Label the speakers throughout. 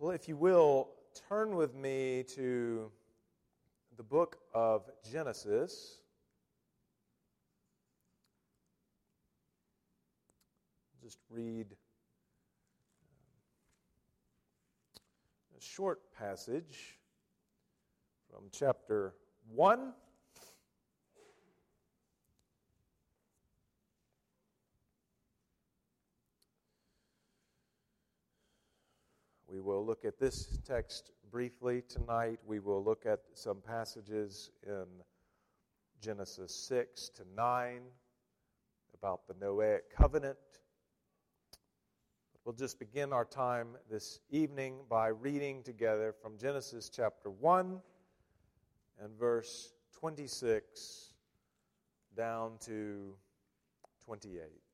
Speaker 1: Well, if you will, turn with me to the book of Genesis. Just read um, a short passage from chapter 1. We will look at this text briefly tonight. We will look at some passages in Genesis 6 to 9 about the Noahic covenant. We'll just begin our time this evening by reading together from Genesis chapter 1 and verse 26 down to 28.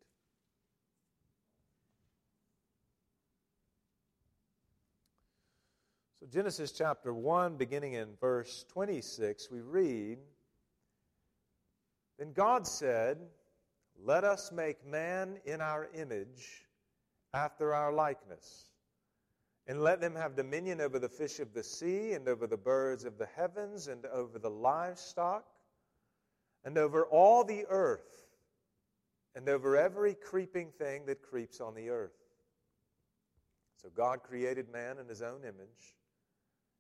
Speaker 1: Genesis chapter 1, beginning in verse 26, we read Then God said, Let us make man in our image, after our likeness, and let them have dominion over the fish of the sea, and over the birds of the heavens, and over the livestock, and over all the earth, and over every creeping thing that creeps on the earth. So God created man in his own image.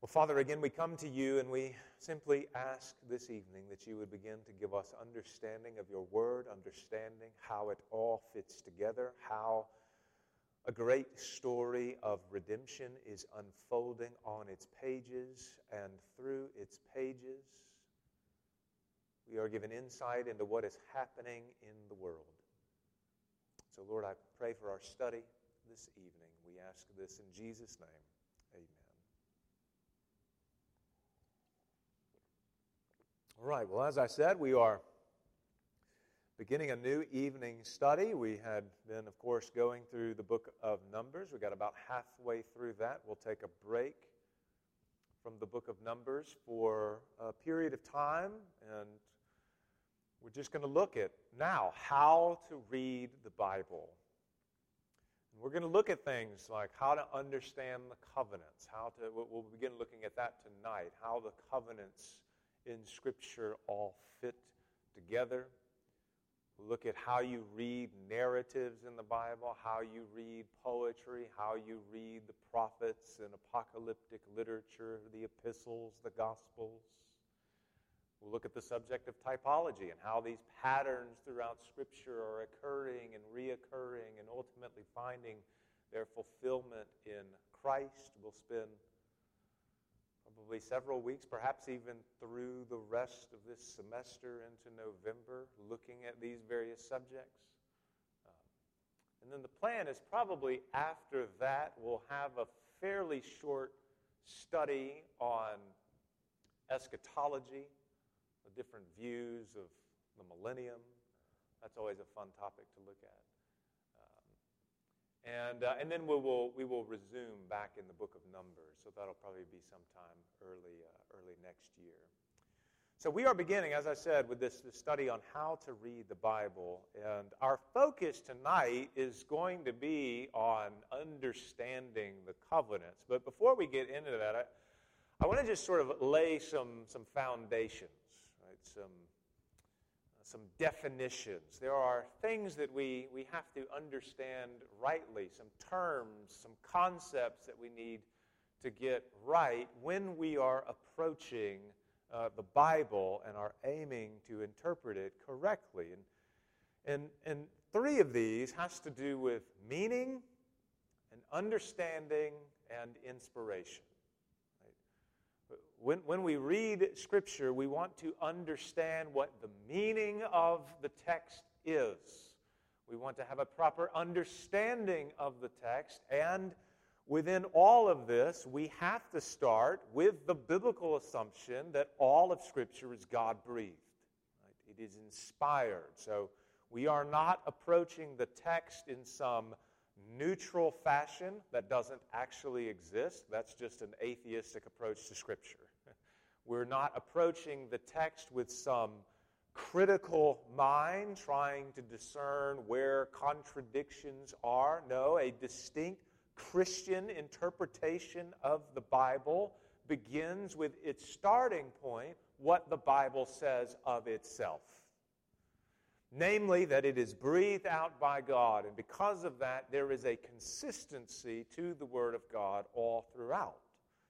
Speaker 1: Well, Father, again, we come to you and we simply ask this evening that you would begin to give us understanding of your word, understanding how it all fits together, how a great story of redemption is unfolding on its pages and through its pages. We are given insight into what is happening in the world. So, Lord, I pray for our study this evening. We ask this in Jesus' name. All right, well, as I said, we are beginning a new evening study. We had been, of course, going through the book of Numbers. We got about halfway through that. We'll take a break from the book of Numbers for a period of time, and we're just going to look at now how to read the Bible. And we're going to look at things like how to understand the covenants, how to, we'll begin looking at that tonight, how the covenants in Scripture all fit together. Look at how you read narratives in the Bible, how you read poetry, how you read the prophets and apocalyptic literature, the epistles, the gospels. We'll look at the subject of typology and how these patterns throughout Scripture are occurring and reoccurring and ultimately finding their fulfillment in Christ. We'll spend probably several weeks, perhaps even through the rest of this semester into November, looking at these various subjects. Um, and then the plan is probably after that, we'll have a fairly short study on eschatology, the different views of the millennium. That's always a fun topic to look at. And, uh, and then we will, we will resume back in the book of Numbers. So that'll probably be sometime early, uh, early next year. So we are beginning, as I said, with this, this study on how to read the Bible. And our focus tonight is going to be on understanding the covenants. But before we get into that, I, I want to just sort of lay some, some foundations, right? Some some definitions. There are things that we, we have to understand rightly, some terms, some concepts that we need to get right when we are approaching uh, the Bible and are aiming to interpret it correctly. And, and, and three of these has to do with meaning and understanding and inspiration. When, when we read Scripture, we want to understand what the meaning of the text is. We want to have a proper understanding of the text, and within all of this, we have to start with the biblical assumption that all of Scripture is God breathed. Right? It is inspired. So we are not approaching the text in some neutral fashion that doesn't actually exist. That's just an atheistic approach to Scripture. We're not approaching the text with some critical mind trying to discern where contradictions are. No, a distinct Christian interpretation of the Bible begins with its starting point, what the Bible says of itself. Namely, that it is breathed out by God, and because of that, there is a consistency to the Word of God all throughout.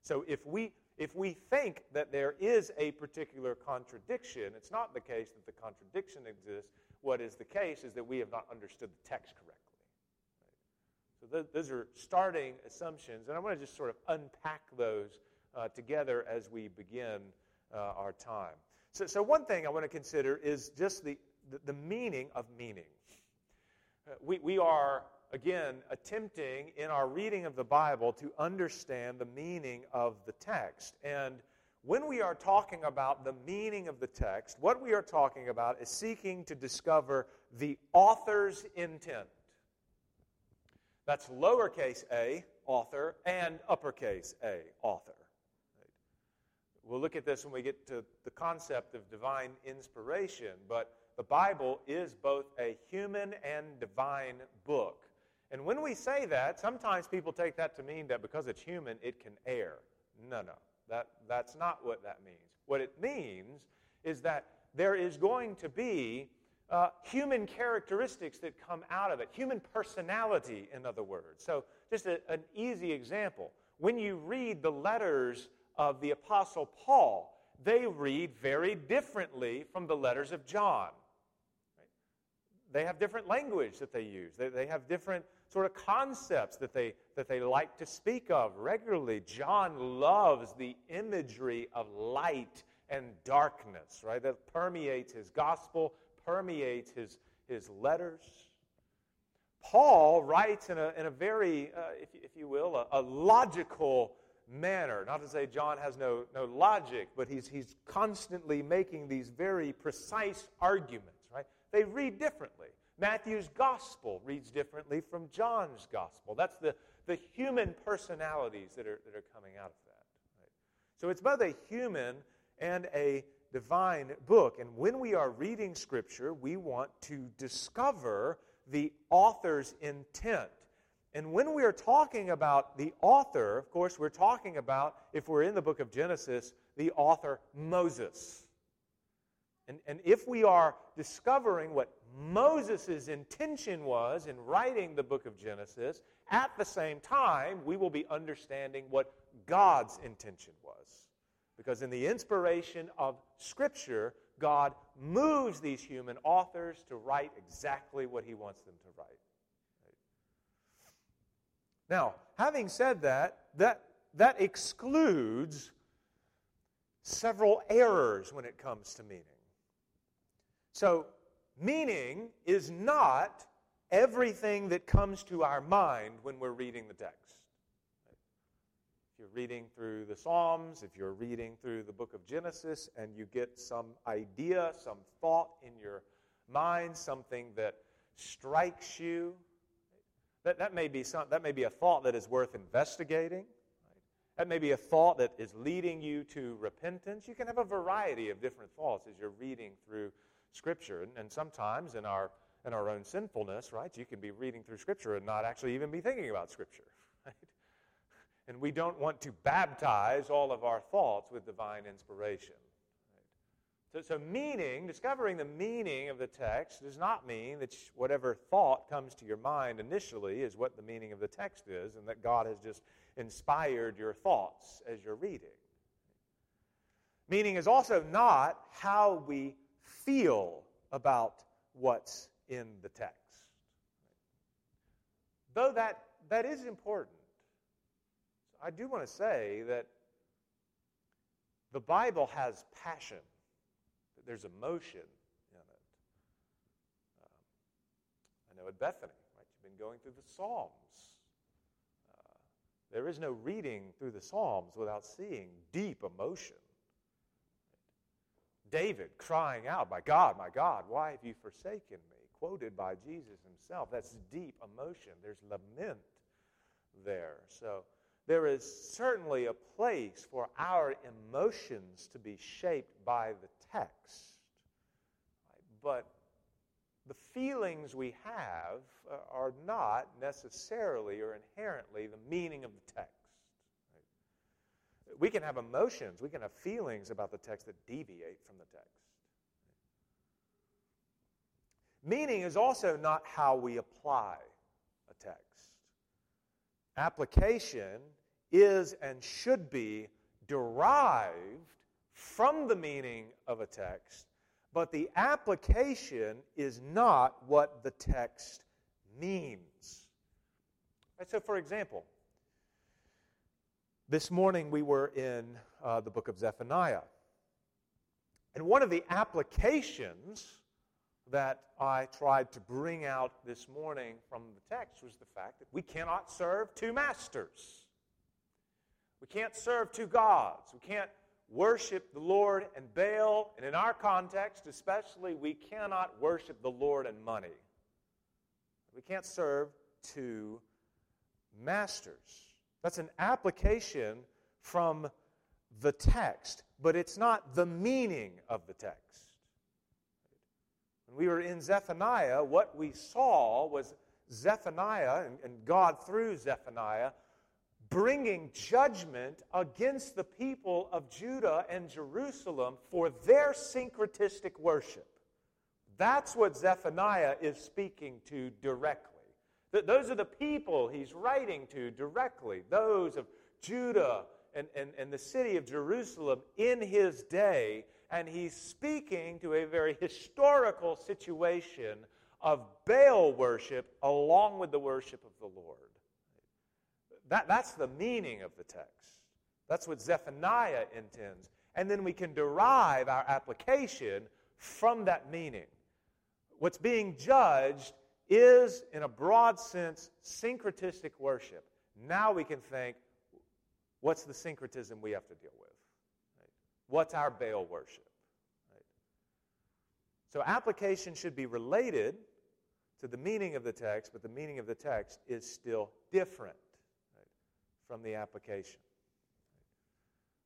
Speaker 1: So if we if we think that there is a particular contradiction, it's not the case that the contradiction exists. What is the case is that we have not understood the text correctly. So th- those are starting assumptions, and I want to just sort of unpack those uh, together as we begin uh, our time. So, so, one thing I want to consider is just the, the, the meaning of meaning. Uh, we, we are, again, attempting in our reading of the Bible to understand the meaning of the text. And when we are talking about the meaning of the text, what we are talking about is seeking to discover the author's intent. That's lowercase a, author, and uppercase a, author. We'll look at this when we get to the concept of divine inspiration, but the Bible is both a human and divine book. And when we say that, sometimes people take that to mean that because it's human, it can err. No, no. That, that's not what that means. What it means is that there is going to be uh, human characteristics that come out of it, human personality, in other words. So, just a, an easy example. When you read the letters of the Apostle Paul, they read very differently from the letters of John. Right? They have different language that they use, they, they have different sort of concepts that they, that they like to speak of regularly. John loves the imagery of light and darkness, right? That permeates his gospel, permeates his, his letters. Paul writes in a, in a very, uh, if, if you will, a, a, logical manner. Not to say John has no, no logic, but he's, he's constantly making these very precise arguments, right? They read differently. Matthew's gospel reads differently from John's gospel. That's the, the human personalities that are, that are coming out of that. Right? So it's both a human and a divine book. And when we are reading Scripture, we want to discover the author's intent. And when we are talking about the author, of course, we're talking about, if we're in the book of Genesis, the author Moses. And, and if we are discovering what Moses' intention was in writing the book of Genesis, at the same time, we will be understanding what God's intention was. Because in the inspiration of Scripture, God moves these human authors to write exactly what He wants them to write. Now, having said that, that, that excludes several errors when it comes to meaning. So, meaning is not everything that comes to our mind when we're reading the text If you're reading through the Psalms, if you're reading through the book of Genesis, and you get some idea, some thought in your mind, something that strikes you, that, that, may, be some, that may be a thought that is worth investigating. That may be a thought that is leading you to repentance. You can have a variety of different thoughts as you're reading through Scripture. And, and sometimes in our, in our own sinfulness, right, you can be reading through Scripture and not actually even be thinking about Scripture. Right? And we don't want to baptize all of our thoughts with divine inspiration. So, so, meaning, discovering the meaning of the text does not mean that whatever thought comes to your mind initially is what the meaning of the text is, and that God has just inspired your thoughts as you're reading. Meaning is also not how we feel about what's in the text. Though that, that is important. I do want to say that the Bible has passion, that there's emotion in it. Um, I know at Bethany, right, you've been going through the Psalms. Uh, There is no reading through the Psalms without seeing deep emotion. David crying out, My God, my God, why have you forsaken me? Quoted by Jesus himself. That's deep emotion. There's lament there. So there is certainly a place for our emotions to be shaped by the text. But the feelings we have uh, are not necessarily or inherently the meaning of the text. We can have emotions, we can have feelings about the text that deviate from the text. Meaning is also not how we apply a text. Application is and should be derived from the meaning of a text but the application is not what the text means. So, for example, this morning we were in uh, the book of Zephaniah. And one of the applications that I tried to bring out this morning from the text was the fact that we cannot serve two masters. We can't serve two gods. We can't worship the Lord and Baal, and in our context especially, we cannot worship the Lord and money. We can't serve two masters. That's an application from the text, but it's not the meaning of the text. When we were in Zephaniah, what we saw was Zephaniah, and, and God through Zephaniah, bringing judgment against the people of Judah and Jerusalem for their syncretistic worship. That's what Zephaniah is speaking to directly. Those are the people he's writing to directly, those of Judah and, and, and the city of Jerusalem in his day. And he's speaking to a very historical situation of Baal worship along with the worship of the Lord. That, that's the meaning of the text. That's what Zephaniah intends. And then we can derive our application from that meaning. What's being judged is, in a broad sense, syncretistic worship. Now we can think what's the syncretism we have to deal with? Right? What's our Baal worship? Right? So, application should be related to the meaning of the text, but the meaning of the text is still different from the application.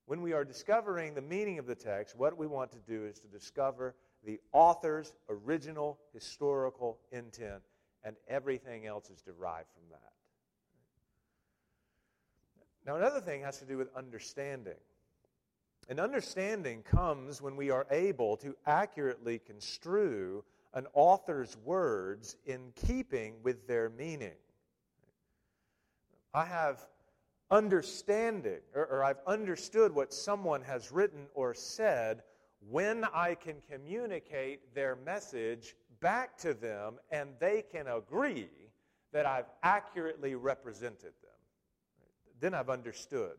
Speaker 1: When we are discovering the meaning of the text, what we want to do is to discover the author's original historical intent, and everything else is derived from that. Now, another thing has to do with understanding. And understanding comes when we are able to accurately construe an author's words in keeping with their meaning. I have understanding, or, or, I've understood what someone has written or said when I can communicate their message back to them and they can agree that I've accurately represented them. Then I've understood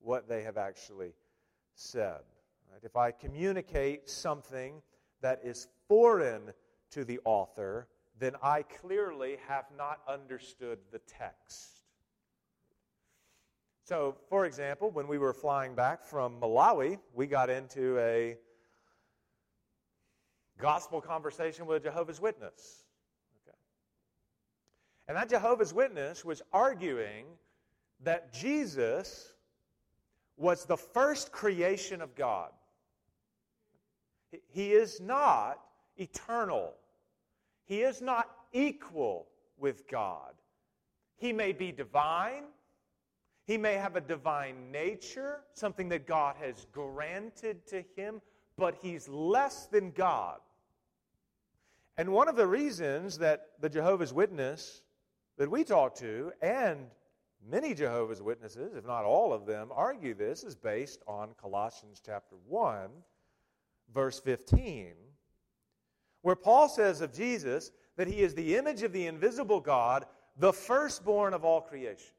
Speaker 1: what they have actually said. If I communicate something that is foreign to the author, then I clearly have not understood the text. So, for example, when we were flying back from Malawi, we got into a gospel conversation with a Jehovah's Witness. Okay. And that Jehovah's Witness was arguing that Jesus was the first creation of God. He is not eternal. He is not equal with God. He may be divine, he may have a divine nature, something that God has granted to him, but he's less than God. And one of the reasons that the Jehovah's Witness that we talk to, and many Jehovah's Witnesses, if not all of them, argue this is based on Colossians chapter 1, verse 15, where Paul says of Jesus that he is the image of the invisible God, the firstborn of all creation.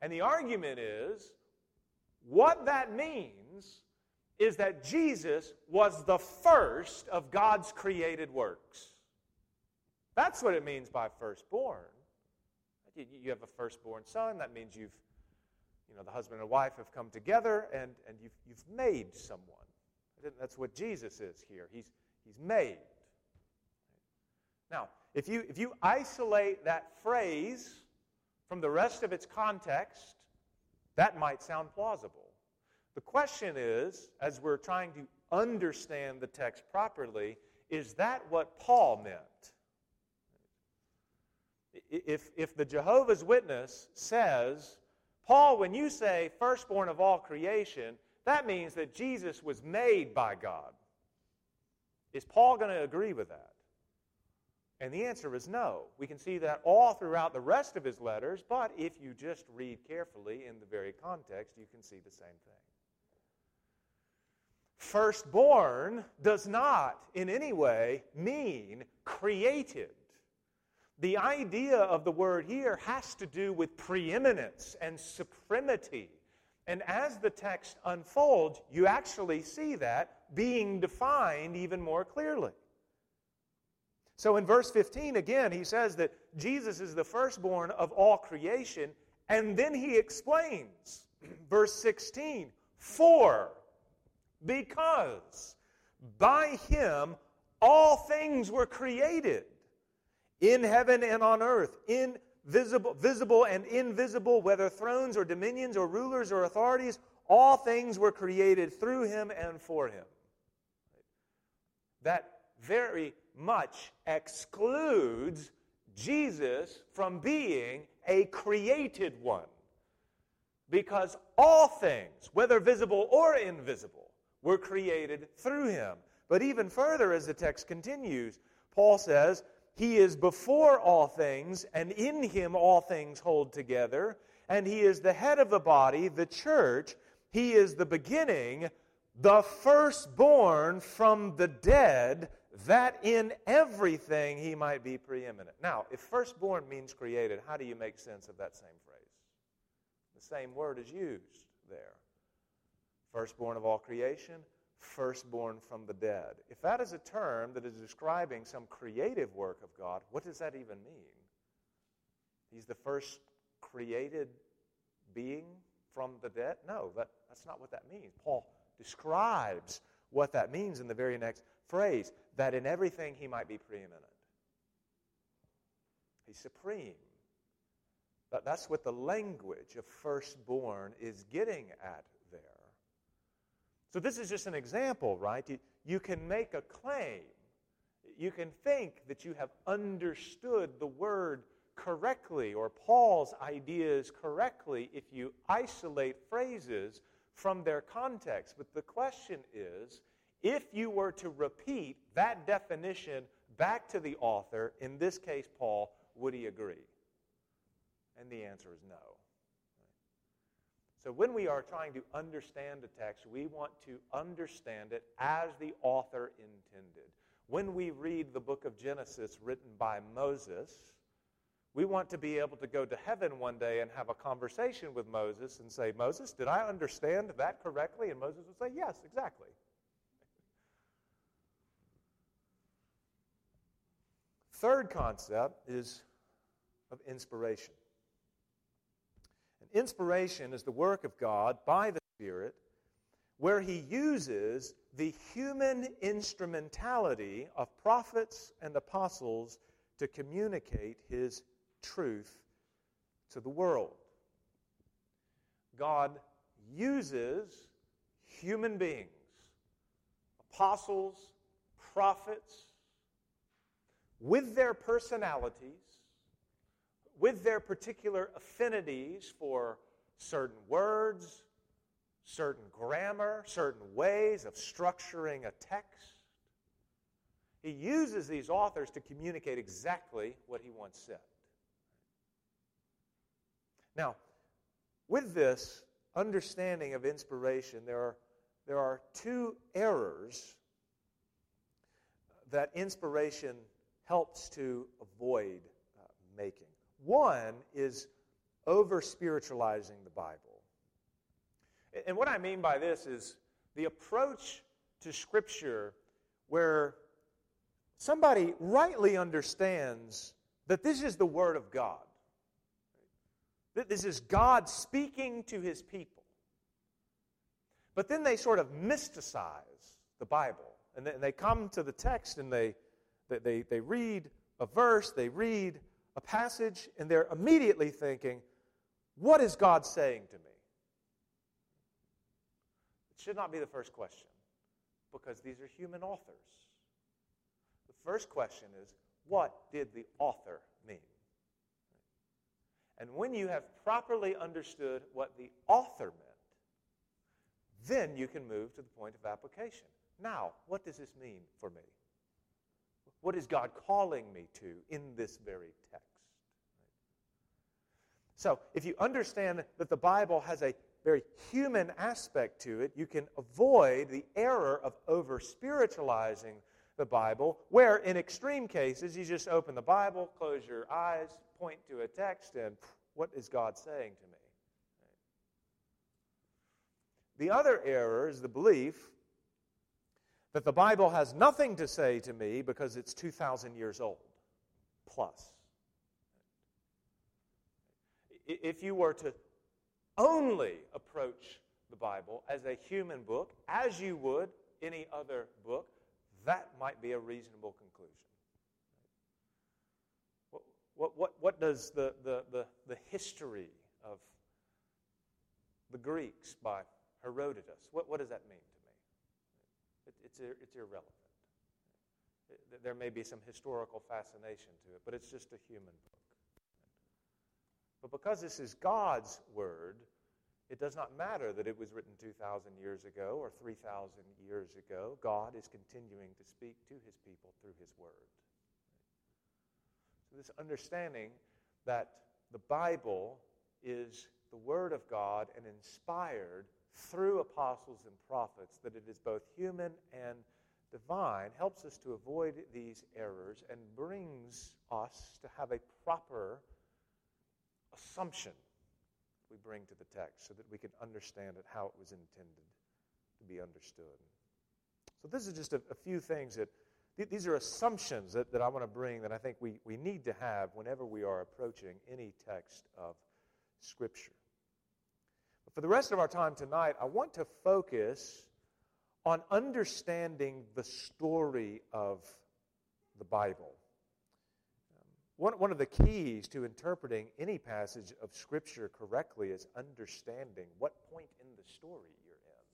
Speaker 1: And the argument is what that means is that Jesus was the first of God's created works. That's what it means by firstborn. You have a firstborn son, that means you've, you know, the husband and wife have come together and, and you've, you've made someone. That's what Jesus is here. He's, he's made. Now, if you, if you isolate that phrase from the rest of its context, that might sound plausible. The question is, as we're trying to understand the text properly, is that what Paul meant? If, if the Jehovah's Witness says, Paul, when you say firstborn of all creation, that means that Jesus was made by God. Is Paul going to agree with that? And the answer is no. We can see that all throughout the rest of his letters, but if you just read carefully in the very context, you can see the same thing. Firstborn does not in any way mean created. The idea of the word here has to do with preeminence and supremacy. And as the text unfolds, you actually see that being defined even more clearly. So in verse 15, again, he says that Jesus is the firstborn of all creation, and then he explains, verse 16, for, because by him all things were created in heaven and on earth, in visible, visible and invisible, whether thrones or dominions or rulers or authorities, all things were created through him and for him. That very much excludes Jesus from being a created one. Because all things, whether visible or invisible, were created through him. But even further, as the text continues, Paul says, He is before all things, and in him all things hold together. And he is the head of the body, the church. He is the beginning, the firstborn from the dead that in everything he might be preeminent. Now, if firstborn means created, how do you make sense of that same phrase? The same word is used there. Firstborn of all creation, firstborn from the dead. If that is a term that is describing some creative work of God, what does that even mean? He's the first created being from the dead? No, that, that's not what that means. Paul describes what that means in the very next phrase that in everything he might be preeminent. He's supreme. But that's what the language of firstborn is getting at. So, this is just an example, right? You, can make a claim. You can think that you have understood the word correctly or Paul's ideas correctly if you isolate phrases from their context. But the question is if you were to repeat that definition back to the author, in this case, Paul, would he agree? And the answer is no. So when we are trying to understand a text, we want to understand it as the author intended. When we read the book of Genesis written by Moses, we want to be able to go to heaven one day and have a conversation with Moses and say, Moses, did I understand that correctly? And Moses would say, Yes, exactly. Third concept is of inspiration. Inspiration is the work of God by the Spirit where he uses the human instrumentality of prophets and apostles to communicate his truth to the world. God uses human beings, apostles, prophets, with their personalities, with their particular affinities for certain words, certain grammar, certain ways of structuring a text. He uses these authors to communicate exactly what he once said. Now, with this understanding of inspiration, there are, there are two errors that inspiration helps to avoid uh, making. One is over spiritualizing the Bible. And what I mean by this is the approach to Scripture where somebody rightly understands that this is the Word of God. That this is God speaking to his people. But then they sort of mysticize the Bible. And they come to the text and they, they, they read a verse, they read a passage, and they're immediately thinking, what is God saying to me? It should not be the first question because these are human authors. The first question is, what did the author mean? And when you have properly understood what the author meant, then you can move to the point of application. Now, what does this mean for me? What is God calling me to in this very text? So, if you understand that the Bible has a very human aspect to it, you can avoid the error of over spiritualizing the Bible, where in extreme cases you just open the Bible, close your eyes, point to a text, and what is God saying to me? The other error is the belief that the Bible has nothing to say to me because it's 2,000 years old plus. If you were to only approach the Bible as a human book, as you would any other book, that might be a reasonable conclusion. What, what, what, does the, the, the, the history of the Greeks by Herodotus, what, what does that mean? It, it's, it's irrelevant. It, there may be some historical fascination to it, but it's just a human book. But because this is God's word, it does not matter that it was written 2,000 years ago or 3,000 years ago. God is continuing to speak to his people through his word. So, this understanding that the Bible is the word of God and inspired through apostles and prophets, that it is both human and divine, helps us to avoid these errors and brings us to have a proper assumption we bring to the text so that we can understand it how it was intended to be understood. So, this is just a, a few things that these are assumptions that, that I want to bring that I think we, we need to have whenever we are approaching any text of Scripture. But for the rest of our time tonight, I want to focus on understanding the story of the Bible. One, one of the keys to interpreting any passage of Scripture correctly is understanding what point in the story you're in.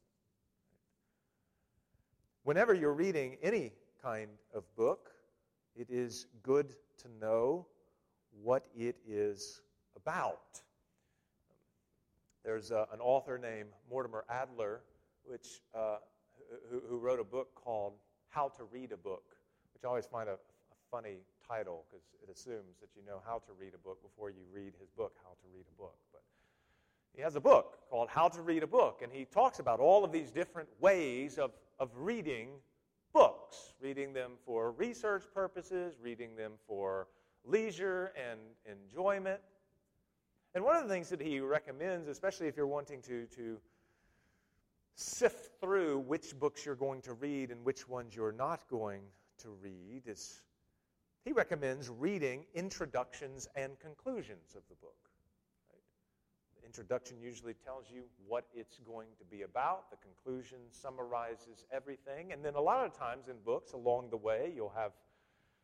Speaker 1: Whenever you're reading any kind of book, it is good to know what it is about. There's uh, an author named Mortimer Adler, which, uh, who, who, wrote a book called How to Read a Book, which I always find a, a funny title because it assumes that you know how to read a book before you read his book, How to Read a Book. But he has a book called How to Read a Book, and he talks about all of these different ways of, of reading books, reading them for research purposes, reading them for leisure and enjoyment. And one of the things that he recommends, especially if you're wanting to, to sift through which books you're going to read and which ones you're not going to read, is he recommends reading introductions and conclusions of the book. Right? The introduction usually tells you what it's going to be about, the conclusion summarizes everything, and then a lot of times in books along the way, you'll have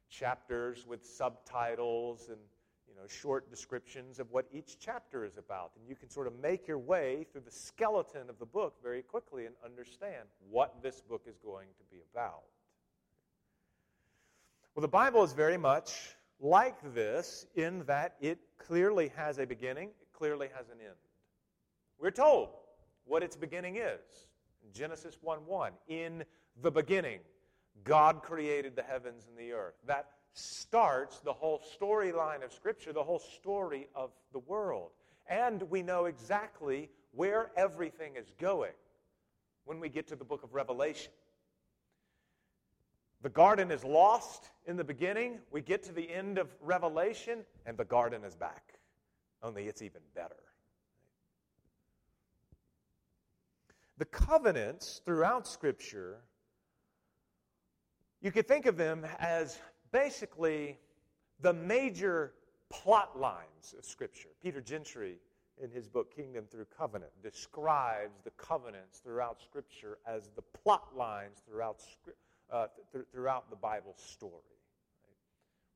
Speaker 1: chapters with subtitles and know, short descriptions of what each chapter is about. And you can sort of make your way through the skeleton of the book very quickly and understand what this book is going to be about. Well, the Bible is very much like this in that it clearly has a beginning, it clearly has an end. We're told what its beginning is. Genesis 1 1. In the beginning, God created the heavens and the earth. That starts the whole storyline of Scripture, the whole story of the world. And we know exactly where everything is going when we get to the book of Revelation. The garden is lost in the beginning. We get to the end of Revelation, and the garden is back. Only it's even better. The covenants throughout Scripture, you could think of them as basically the major plot lines of Scripture. Peter Gentry in his book Kingdom Through Covenant, describes the covenants throughout Scripture as the plot lines throughout, uh, th- throughout the Bible story. Right?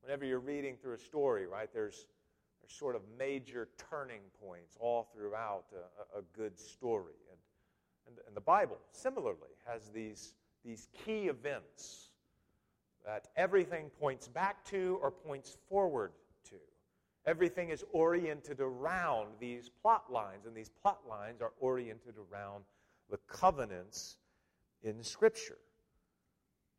Speaker 1: Whenever you're reading through a story, right, there's, there's sort of major turning points all throughout a, a good story. And, and, and the Bible, similarly, has these, these key events that everything points back to or points forward to. Everything is oriented around these plot lines, and these plot lines are oriented around the covenants in Scripture.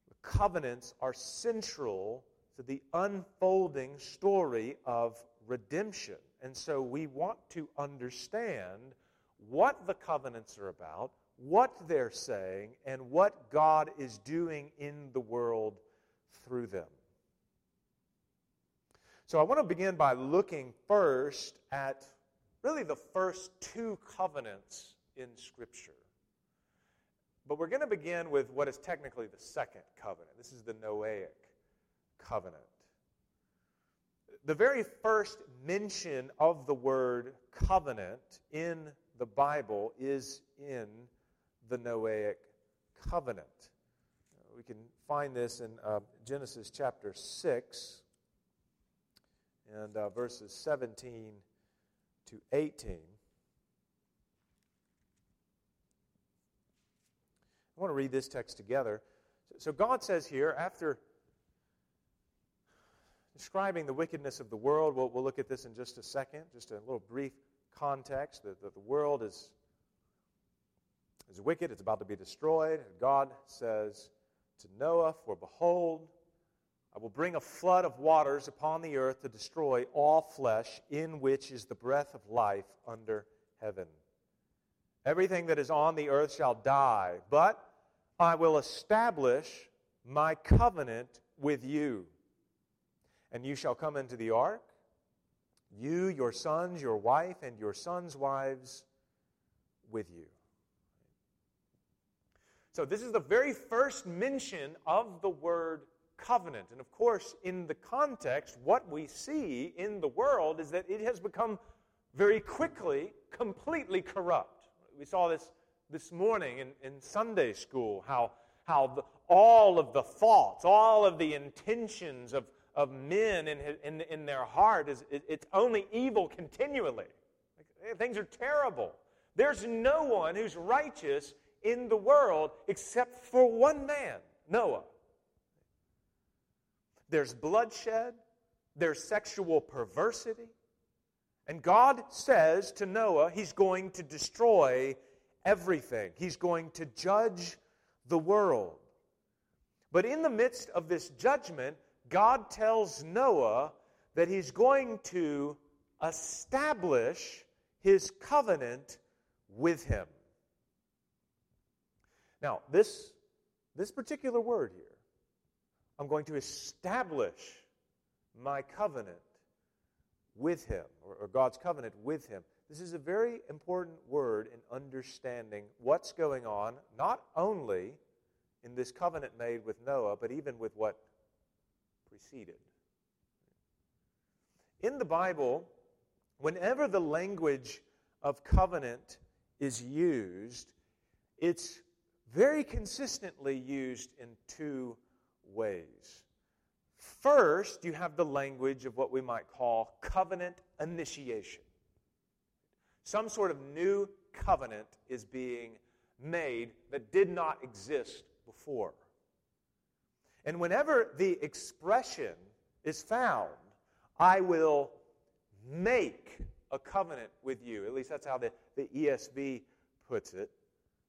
Speaker 1: The covenants are central to the unfolding story of redemption. And so we want to understand what the covenants are about, what they're saying, and what God is doing in the world through them. So I want to begin by looking first at really the first two covenants in Scripture. But we're going to begin with what is technically the second covenant. This is the Noahic covenant. The very first mention of the word covenant in the Bible is in the Noahic covenant. We can find this in uh, Genesis chapter 6 and uh, verses 17 to 18. I want to read this text together. So, God says here, after describing the wickedness of the world, we'll, we'll look at this in just a second, just a little brief context that, that the world is, is wicked, it's about to be destroyed. God says to Noah, For behold, I will bring a flood of waters upon the earth to destroy all flesh, in which is the breath of life under heaven. Everything that is on the earth shall die, but I will establish my covenant with you. And you shall come into the ark, you, your sons, your wife, and your sons' wives with you. So, this is the very first mention of the word covenant. And of course, in the context, what we see in the world is that it has become very quickly completely corrupt. We saw this this morning in, in Sunday school how, how the, all of the thoughts, all of the intentions of, of men in, in, in their heart is it, it's only evil continually. Like, things are terrible. There's no one who's righteous in the world except for one man, Noah. There's bloodshed, there's sexual perversity. And God says to Noah, He's going to destroy everything, He's going to judge the world. But in the midst of this judgment, God tells Noah that He's going to establish His covenant with him. Now, this, this particular word here, I'm going to establish my covenant with him, or, or, God's covenant with him. This is a very important word in understanding what's going on, not only in this covenant made with Noah, but even with what preceded. In the Bible, whenever the language of covenant is used, it's very consistently used in two ways. First, you have the language of what we might call covenant initiation. Some sort of new covenant is being made that did not exist before. And whenever the expression is found, I will make a covenant with you, at least that's how the, the ESV puts it,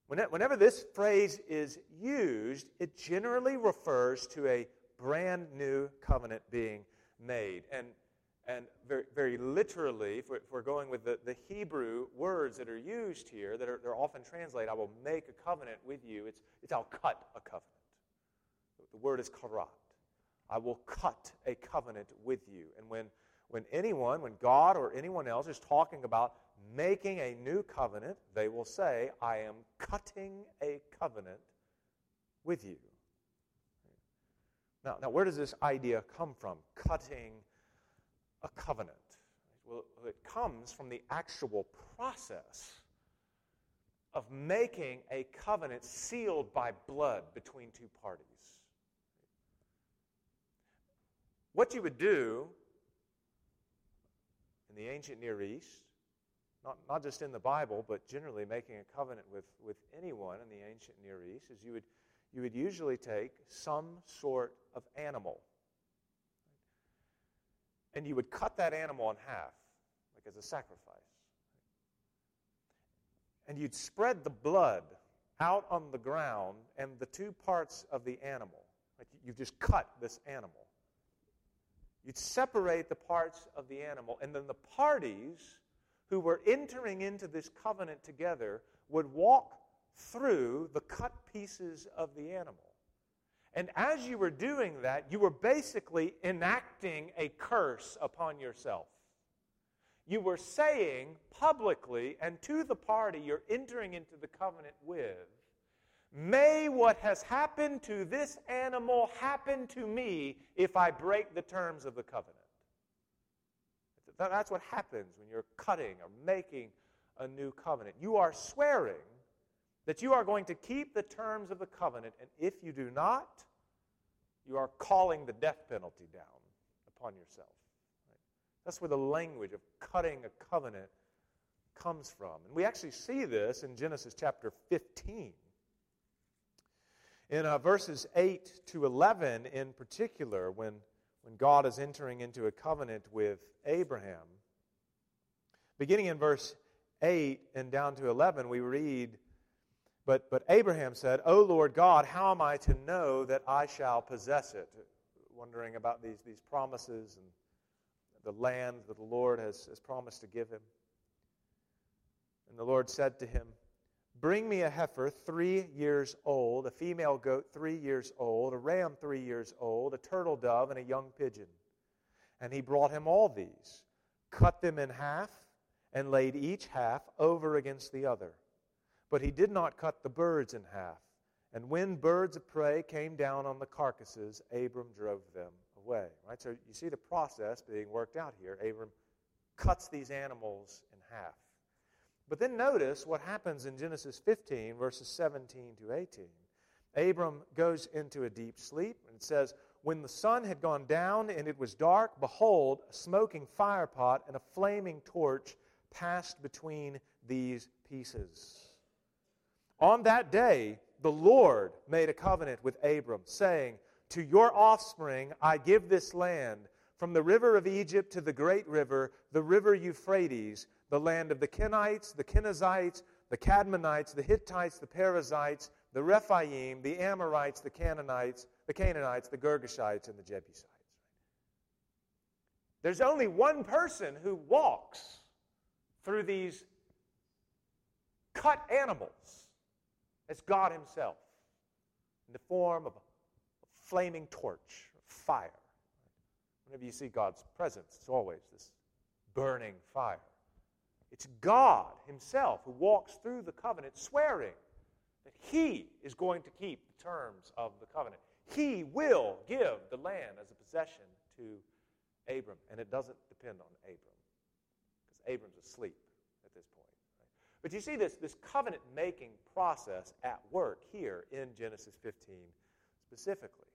Speaker 1: Whenever this phrase is used, it generally refers to a brand new covenant being made. And, and very, very literally, if we're, going with the, the Hebrew words that are used here, that are they're often translated, I will make a covenant with you, it's, it's I'll cut a covenant. The word is karat. I will cut a covenant with you. And when, when anyone, when God or anyone else is talking about making a new covenant, they will say, I am cutting a covenant with you. Now, now where does this idea come from? Cutting a covenant. Well, it comes from the actual process of making a covenant sealed by blood between two parties. What you would do in the ancient Near East, not, not just in the Bible, but generally making a covenant with, with anyone in the ancient Near East, is you would, you would usually take some sort of animal and you would cut that animal in half, like as a sacrifice. And you'd spread the blood out on the ground and the two parts of the animal. Like you've just cut this animal. You'd separate the parts of the animal, and then the parties who were entering into this covenant together would walk through the cut pieces of the animal. And as you were doing that, you were basically enacting a curse upon yourself. You were saying publicly and to the party you're entering into the covenant with, May what has happened to this animal happen to me if I break the terms of the covenant. That's what happens when you're cutting or making a new covenant. You are swearing that you are going to keep the terms of the covenant, and if you do not, you are calling the death penalty down upon yourself. Right? That's where the language of cutting a covenant comes from. And we actually see this in Genesis chapter 15. In uh, verses 8 to 11, in particular, when, when God is entering into a covenant with Abraham, beginning in verse 8 and down to 11, we read but, but Abraham said, O Lord God, how am I to know that I shall possess it? Wondering about these, these promises and the land that the Lord has, has promised to give him. And the Lord said to him, Bring me a heifer three years old, a female goat three years old, a ram three years old, a turtle dove, and a young pigeon. And he brought him all these, cut them in half, and laid each half over against the other. But he did not cut the birds in half. And when birds of prey came down on the carcasses, Abram drove them away. Right? So you see the process being worked out here. Abram cuts these animals in half. But then notice what happens in Genesis 15, verses 17 to 18. Abram goes into a deep sleep, and it says, When the sun had gone down and it was dark, behold, a smoking firepot and a flaming torch passed between these pieces. On that day, the Lord made a covenant with Abram, saying, To your offspring I give this land, from the river of Egypt to the great river, the river Euphrates, the land of the Kenites, the Kenizzites, the Kadmonites, the Hittites, the Perizzites, the Rephaim, the Amorites, the Canaanites, the Canaanites, the Girgashites, and the Jebusites. There's only one person who walks through these cut animals. It's God Himself in the form of a, flaming torch, fire. Whenever you see God's presence, it's always this burning fire. It's God Himself who walks through the covenant, swearing that He is going to keep the terms of the covenant. He will give the land as a possession to Abram, and it doesn't depend on Abram because Abram's asleep. At this point. But you see this, this covenant making process at work here in Genesis 15 specifically.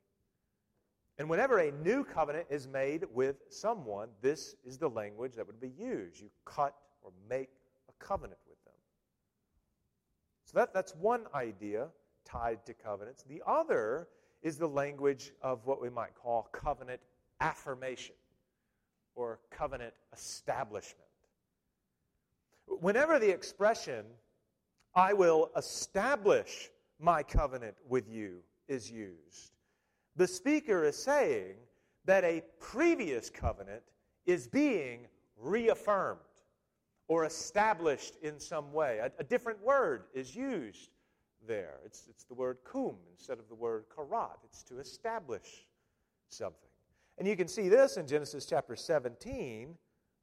Speaker 1: And whenever a new covenant is made with someone, this is the language that would be used. You cut or make a covenant with them. So that, that's one idea tied to covenants. The other is the language of what we might call covenant affirmation or covenant establishment. Whenever the expression, I will establish my covenant with you, is used, the speaker is saying that a previous covenant is being reaffirmed or established in some way. A, a, different word is used there. It's, it's the word kum instead of the word karat. It's to establish something. And you can see this in Genesis chapter 17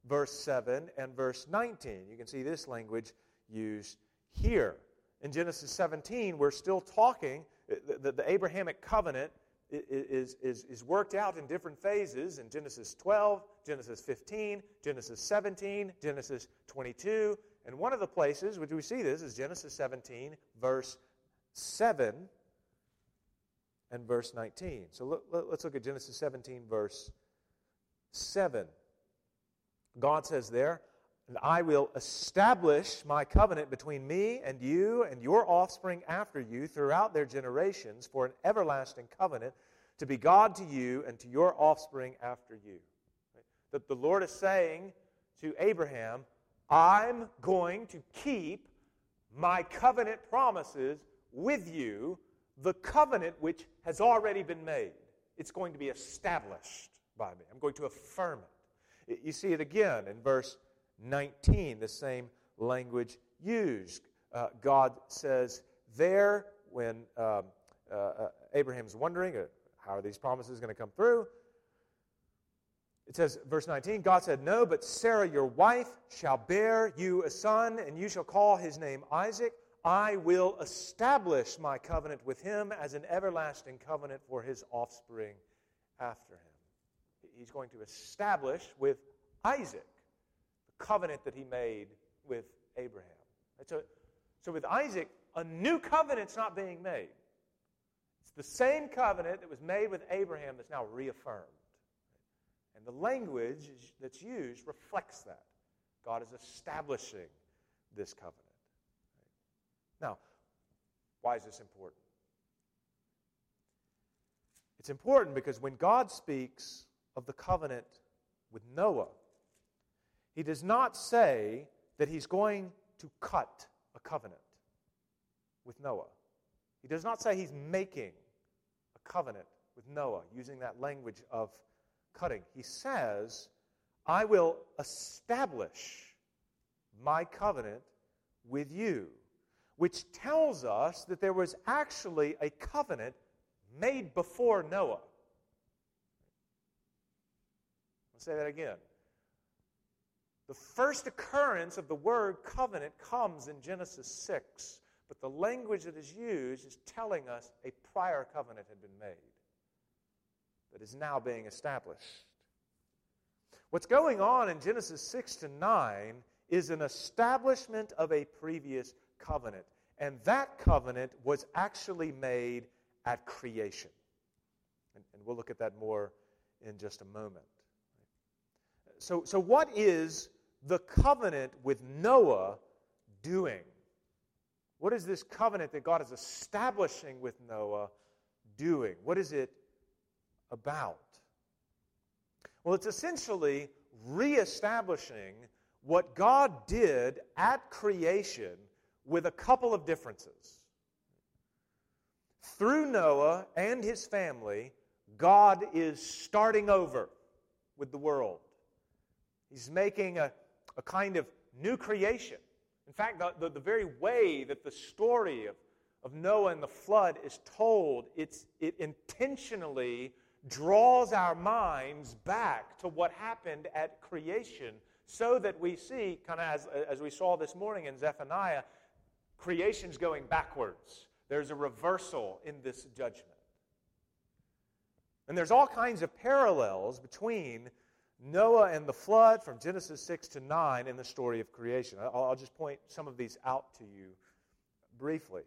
Speaker 1: verse 7 and verse 19. You can see this language used here. In Genesis 17, we're still talking, the, the, the Abrahamic covenant is, is, is worked out in different phases in Genesis 12, Genesis 15, Genesis 17, Genesis 22. And one of the places which we see this is Genesis 17, verse 7 and verse 19. So look, let's look at Genesis 17, verse 7. God says there, and I will establish my covenant between me and you and your offspring after you throughout their generations for an everlasting covenant to be God to you and to your offspring after you. That the Lord is saying to Abraham, I'm going to keep my covenant promises with you, the covenant which has already been made. It's going to be established by me. I'm going to affirm it. You see it again in verse 19, the same language used. Uh, God says there, when um, uh, uh, Abraham's wondering, uh, how are these promises going to come through? It says, verse 19, God said, No, but Sarah, your wife, shall bear you a son, and you shall call his name Isaac. I will establish my covenant with him as an everlasting covenant for his offspring after him. He's going to establish with Isaac covenant that he made with Abraham. So, so with Isaac, a new covenant's not being made. It's the same covenant that was made with Abraham that's now reaffirmed. And the language that's used reflects that. God is establishing this covenant. Now, why is this important? It's important because when God speaks of the covenant with Noah, he does not say that he's going to cut a covenant with Noah. He does not say he's making a covenant with Noah using that language of cutting. He says, I will establish my covenant with you, which tells us that there was actually a covenant made before Noah. I'll say that again. The first occurrence of the word covenant comes in Genesis 6, but the language that is used is telling us a prior covenant had been made that is now being established. What's going on in Genesis 6 to 9 is an establishment of a previous covenant, and that covenant was actually made at creation. And, and we'll look at that more in just a moment. So, so what is the covenant with Noah doing? What is this covenant that God is establishing with Noah doing? What is it about? Well, it's essentially reestablishing what God did at creation with a couple of differences. Through Noah and his family, God is starting over with the world. He's making a, a kind of new creation. In fact, the, the, the, very way that the story of, of Noah and the flood is told, it's, it intentionally draws our minds back to what happened at creation so that we see, kind of as, as we saw this morning in Zephaniah, creation's going backwards. There's a reversal in this judgment. And there's all kinds of parallels between Noah and the flood from Genesis 6 to 9 in the story of creation. I'll, just point some of these out to you briefly.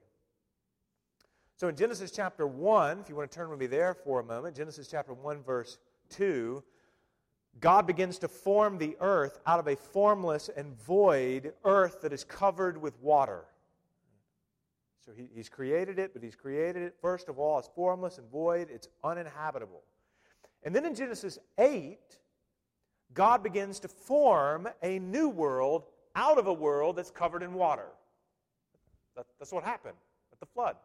Speaker 1: So in Genesis chapter 1, if you want to turn with me there for a moment, Genesis chapter 1, verse 2, God begins to form the earth out of a formless and void earth that is covered with water. So he, he's created it, but he's created it, first of all, as formless and void. It's uninhabitable. And then in Genesis 8, God begins to form a new world out of a world that's covered in water. That, that's what happened at the flood.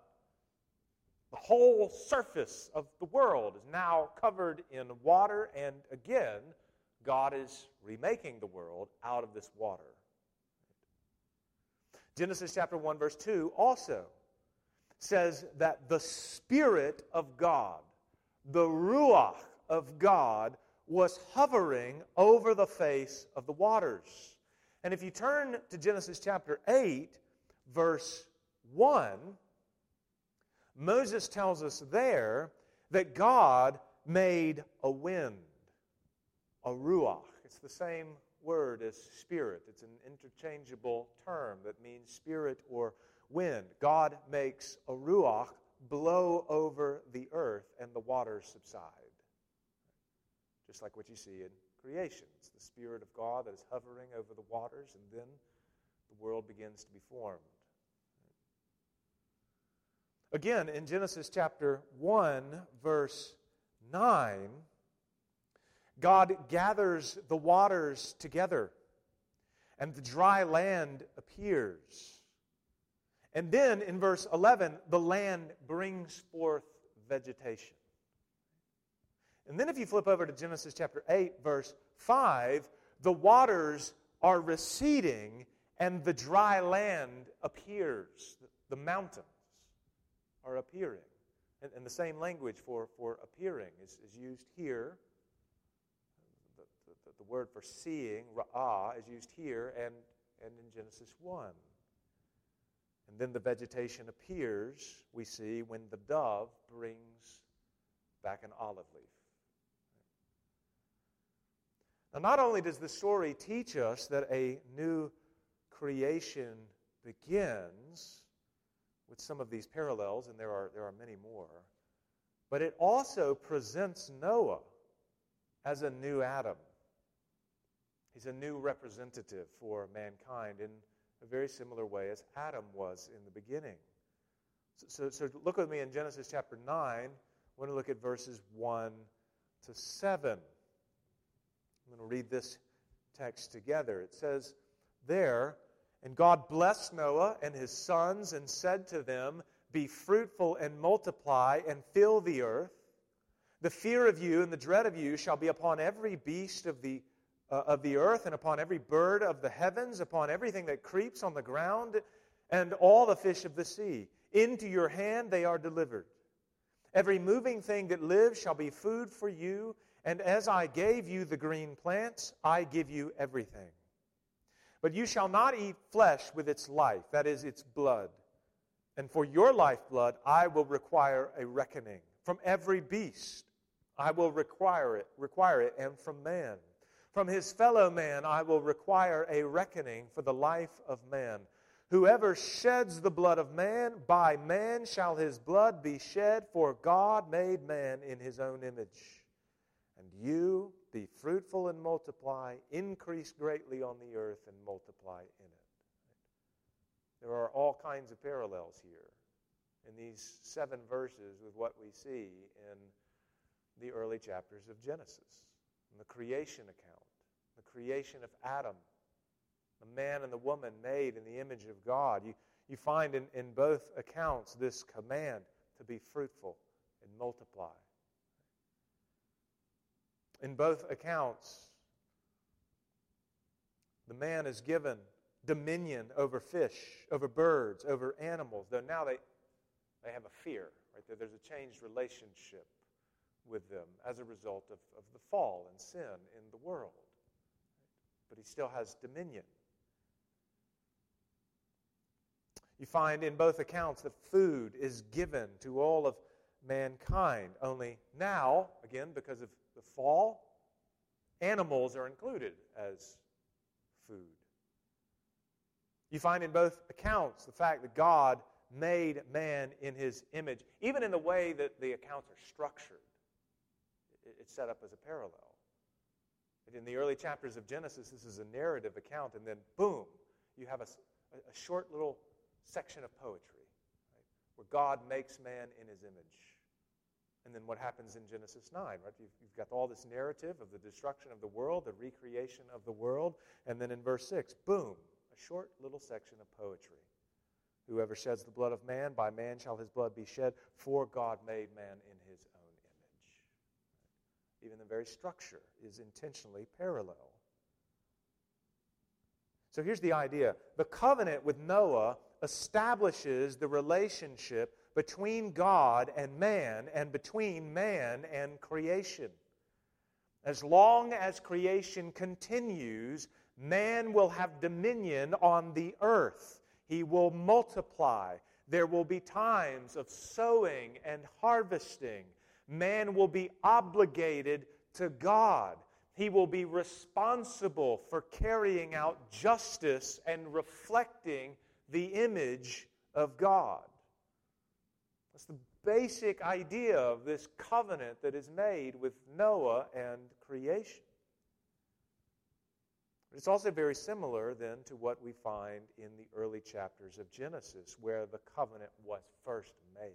Speaker 1: The whole surface of the world is now covered in water, and again, God is remaking the world out of this water. Genesis chapter 1, verse 2 also says that the Spirit of God, the Ruach of God, was hovering over the face of the waters. And if you turn to Genesis chapter 8, verse 1, Moses tells us there that God made a wind, a ruach. It's the same word as spirit, it's an interchangeable term that means spirit or wind. God makes a ruach blow over the earth and the waters subside. Just like what you see in creation. It's the Spirit of God that is hovering over the waters, and then the world begins to be formed. Again, in Genesis chapter 1, verse 9, God gathers the waters together, and the dry land appears. And then in verse 11, the land brings forth vegetation. And then if you flip over to Genesis chapter 8, verse 5, the waters are receding and the dry land appears. The mountains are appearing. And, and the same language for, for appearing is, is used here. The, the, the word for seeing, ra'ah, is used here and, and in Genesis 1. And then the vegetation appears, we see, when the dove brings back an olive leaf. Now, not only does the story teach us that a new creation begins with some of these parallels, and there are, there are many more, but it also presents Noah as a new Adam. He's a new representative for mankind in a very similar way as Adam was in the beginning. So, so, so look with me in Genesis chapter 9. I want to look at verses 1 to 7. I'm going to read this text together. It says, There, and God blessed Noah and his sons and said to them, Be fruitful and multiply and fill the earth. The fear of you and the dread of you shall be upon every beast of the, uh, of the earth and upon every bird of the heavens, upon everything that creeps on the ground, and all the fish of the sea. Into your hand they are delivered. Every moving thing that lives shall be food for you, and as I gave you the green plants, I give you everything. But you shall not eat flesh with its life, that is, its blood. And for your lifeblood, I will require a reckoning. From every beast, I will require it, require it, and from man. From his fellow man, I will require a reckoning for the life of man. Whoever sheds the blood of man, by man shall his blood be shed, for God made man in his own image. And you be fruitful and multiply, increase greatly on the earth and multiply in it. There are all kinds of parallels here in these seven verses with what we see in the early chapters of Genesis, in the creation account, the creation of Adam, the man and the woman made in the image of God. You, you find in, in both accounts this command to be fruitful and multiply in both accounts, the man is given dominion over fish, over birds, over animals, though now they, they have a fear, right? There's a changed relationship with them as a result of, of the fall and sin in the world. But he still has dominion. You find in both accounts that food is given to all of mankind. Only now, again, because of the fall, animals are included as food. You find in both accounts the fact that God made man in his image, even in the way that the accounts are structured. It's set up as a parallel. In the early chapters of Genesis, this is a narrative account, and then boom, you have a, a short little section of poetry right, where God makes man in his image. And then what happens in Genesis 9, right? You've, you've, got all this narrative of the destruction of the world, the recreation of the world. And then in verse 6, boom, a short little section of poetry. Whoever sheds the blood of man, by man shall his blood be shed, for God made man in his own image. Even the very structure is intentionally parallel. So here's the idea the covenant with Noah establishes the relationship between God and man and between man and creation. As long as creation continues, man will have dominion on the earth. He will multiply. There will be times of sowing and harvesting. Man will be obligated to God. He will be responsible for carrying out justice and reflecting the image of God. That's the basic idea of this covenant that is made with Noah and creation. But it's also very similar then to what we find in the early chapters of Genesis, where the covenant was first made.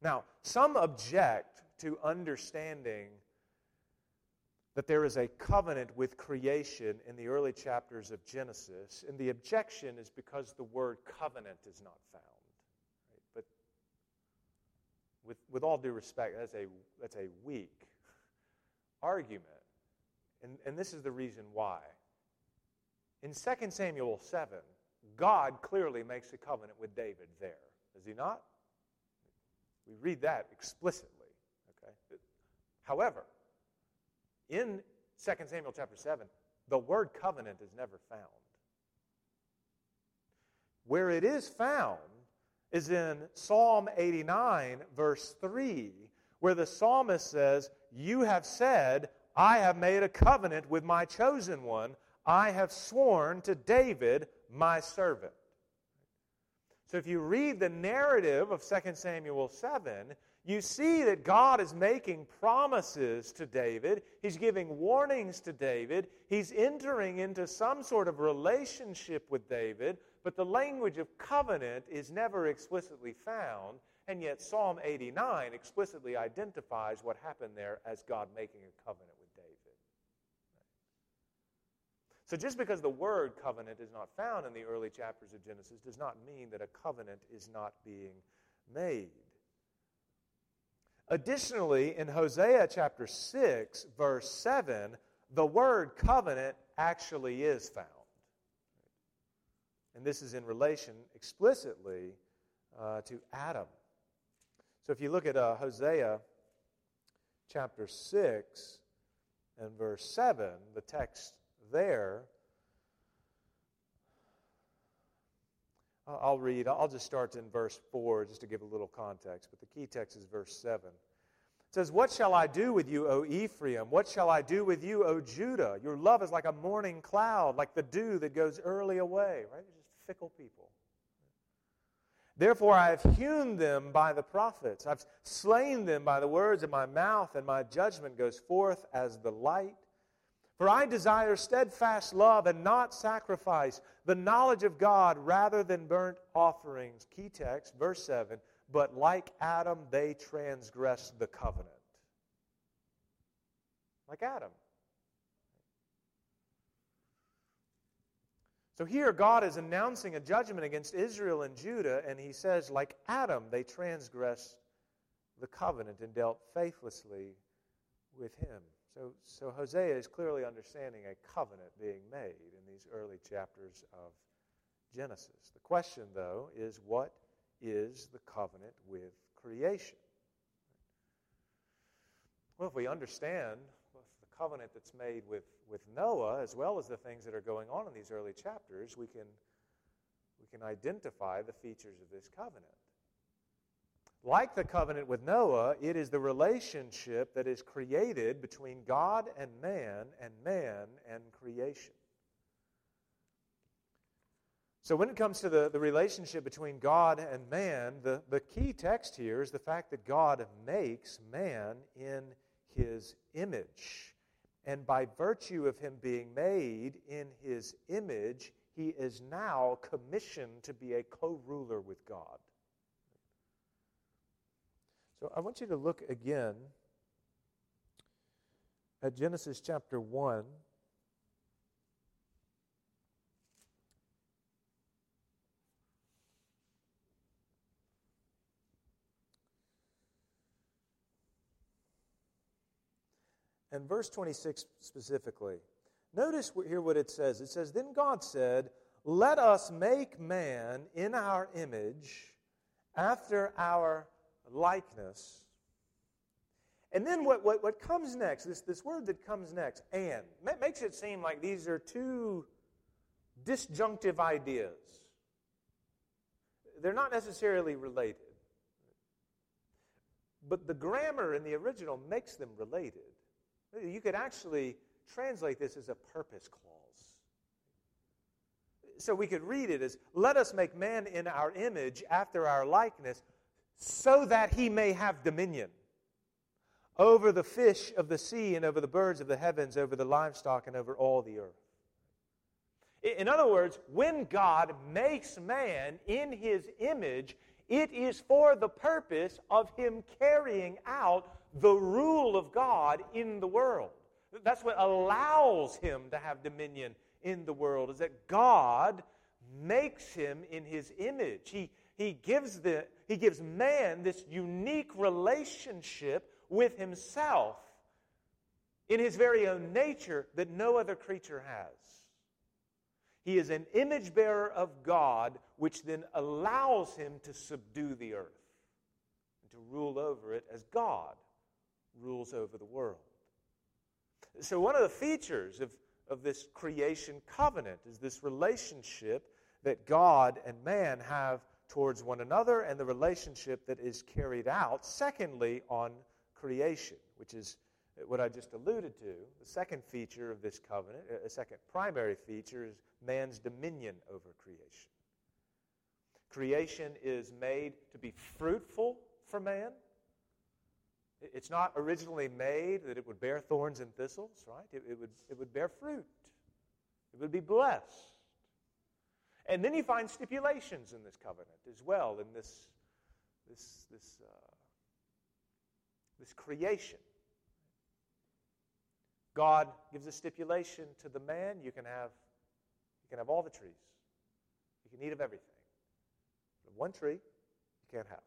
Speaker 1: Now, some object to understanding that there is a covenant with creation in the early chapters of Genesis, and the objection is because the word covenant is not found. With, with all due respect, that's a, that's a weak argument. And, and this is the reason why. In 2 Samuel 7, God clearly makes a covenant with David there, does he not? We read that explicitly. Okay? However, in 2 Samuel chapter 7, the word covenant is never found. Where it is found is in Psalm 89, verse 3, where the psalmist says, You have said, I have made a covenant with my chosen one. I have sworn to David, my servant. So if you read the narrative of 2 Samuel 7, you see that God is making promises to David. He's giving warnings to David. He's entering into some sort of relationship with David, but the language of covenant is never explicitly found. And yet, Psalm 89 explicitly identifies what happened there as God making a covenant with David. So, just because the word covenant is not found in the early chapters of Genesis does not mean that a covenant is not being made. Additionally, in Hosea chapter 6, verse 7, the word covenant actually is found. And this is in relation explicitly uh, to Adam. So if you look at uh, Hosea chapter 6 and verse 7, the text there, I'll read, I'll just start in verse 4 just to give a little context, but the key text is verse 7. It says, What shall I do with you, O Ephraim? What shall I do with you, O Judah? Your love is like a morning cloud, like the dew that goes early away. Right? Fickle people. Therefore, I have hewn them by the prophets. I've slain them by the words of my mouth, and my judgment goes forth as the light. For I desire steadfast love and not sacrifice, the knowledge of God rather than burnt offerings. Key text, verse 7 But like Adam, they transgressed the covenant. Like Adam. So here, God is announcing a judgment against Israel and Judah, and he says, like Adam, they transgressed the covenant and dealt faithlessly with him. So, so Hosea is clearly understanding a covenant being made in these early chapters of Genesis. The question, though, is what is the covenant with creation? Well, if we understand covenant that's made with, with Noah, as well as the things that are going on in these early chapters, we can, we can identify the features of this covenant. Like the covenant with Noah, it is the relationship that is created between God and man, and man and creation. So, when it comes to the, the relationship between God and man, the, the key text here is the fact that God makes man in his image. And by virtue of him being made in his image, he is now commissioned to be a co ruler with God. So I want you to look again at Genesis chapter 1. And verse 26 specifically. Notice here what it says. It says, Then God said, Let us make man in our image, after our likeness. And then what, what, what comes next, this, this word that comes next, and, makes it seem like these are two disjunctive ideas. They're not necessarily related. but the grammar in the original makes them related. You could actually translate this as a purpose clause. So we could read it as Let us make man in our image after our likeness, so that he may have dominion over the fish of the sea and over the birds of the heavens, over the livestock and over all the earth. In other words, when God makes man in his image, it is for the purpose of him carrying out the rule of God in the world. That's what allows him to have dominion in the world, is that God makes him in his image. He, he, gives the, he gives man this unique relationship with himself in his very own nature that no other creature has. He is an image bearer of God, which then allows him to subdue the earth and to rule over it as God rules over the world. So, one of the features of, of this creation covenant is this relationship that God and man have towards one another and the relationship that is carried out, secondly, on creation, which is what I just alluded to. The second feature of this covenant, uh, a second primary feature, is man's dominion over creation. Creation is made to be fruitful for man. It's not originally made that it would bear thorns and thistles, right? It, it, would, it would bear fruit, it would be blessed. And then you find stipulations in this covenant as well, in this, this, this, uh, this creation. God gives a stipulation to the man you can have, you can have all the trees, you can eat of everything. But one tree you can't have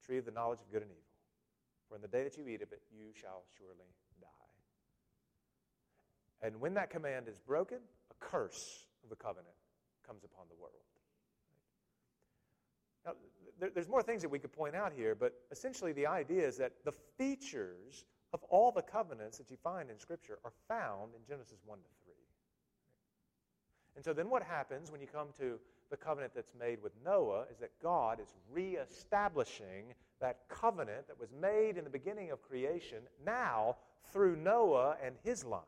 Speaker 1: the tree of the knowledge of good and evil. For in the day that you eat of it, you shall surely die. And when that command is broken, a curse of the covenant comes upon the world. Now, there's more things that we could point out here, but essentially the idea is that the features of all the covenants that you find in Scripture are found in Genesis 1 to 3. And so then what happens when you come to the covenant that's made with Noah is that God is reestablishing that covenant that was made in the beginning of creation now through Noah and his line.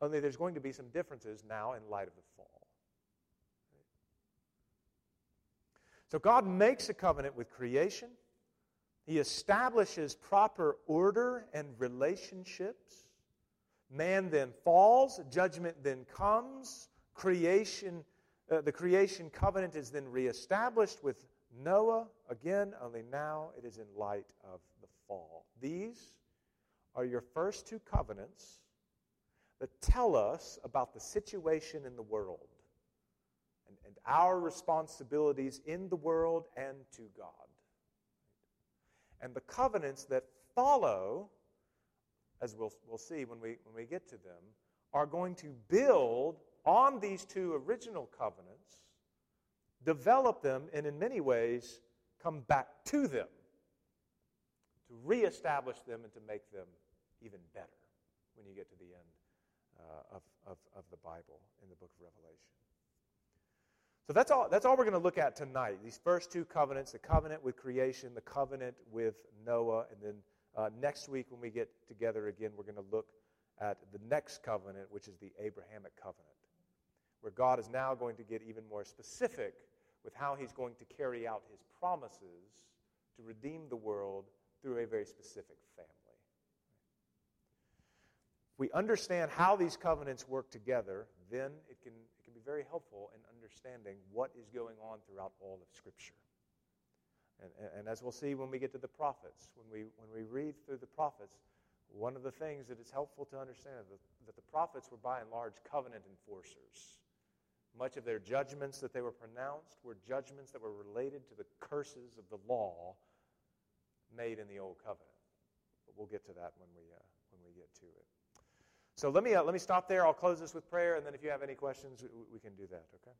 Speaker 1: Only there's going to be some differences now in light of the fall. So God makes a covenant with creation. He establishes proper order and relationships. Man then falls, judgment then comes, creation, uh, the creation covenant is then reestablished with Noah, again, only now it is in light of the fall. These are your first two covenants that tell us about the situation in the world and our responsibilities in the world and to God. And the covenants that follow, as we'll, we'll see when we, when we get to them, are going to build on these two original covenants, develop them, and in many ways come back to them to reestablish them and to make them even better when you get to the end uh, of, of, of the Bible in the book of Revelation. So that's all, that's all we're going to look at tonight. These first two covenants the covenant with creation, the covenant with Noah. And then uh, next week, when we get together again, we're going to look at the next covenant, which is the Abrahamic covenant, where God is now going to get even more specific with how he's going to carry out his promises to redeem the world through a very specific family. If we understand how these covenants work together, then it can, it can be very helpful in understanding what is going on throughout all of Scripture. And, and, as we'll see when we get to the prophets, when we, when we read through the prophets, one of the things that is helpful to understand is that, that the prophets were by and large covenant enforcers. Much of their judgments that they were pronounced were judgments that were related to the curses of the law made in the Old Covenant. But we'll get to that when we, uh, when we get to it. So let me, uh, let me stop there. I'll close this with prayer, and then if you have any questions, we, we can do that, okay?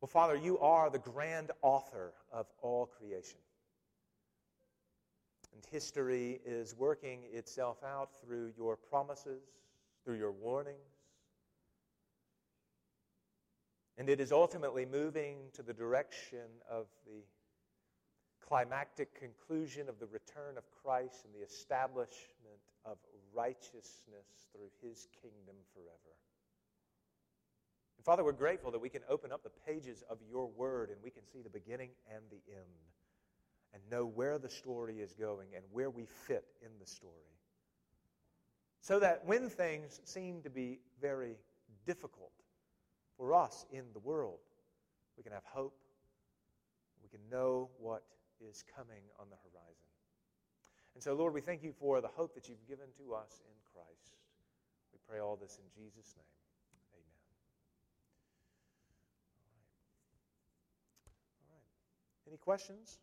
Speaker 1: Well, Father, you are the grand author of all creation. And history is working itself out through your promises, through your warnings. And it is ultimately moving to the direction of the climactic conclusion of the return of Christ and the establishment of righteousness through his kingdom forever. And Father, we're grateful that we can open up the pages of your word and we can see the beginning and the end and know where the story is going and where we fit in the story. So that when things seem to be very difficult for us in the world, we can have hope. We can know what is coming on the horizon. And so, Lord, we thank you for the hope that you've given to us in Christ. We pray all this in Jesus' name. Amen. All right. Any questions?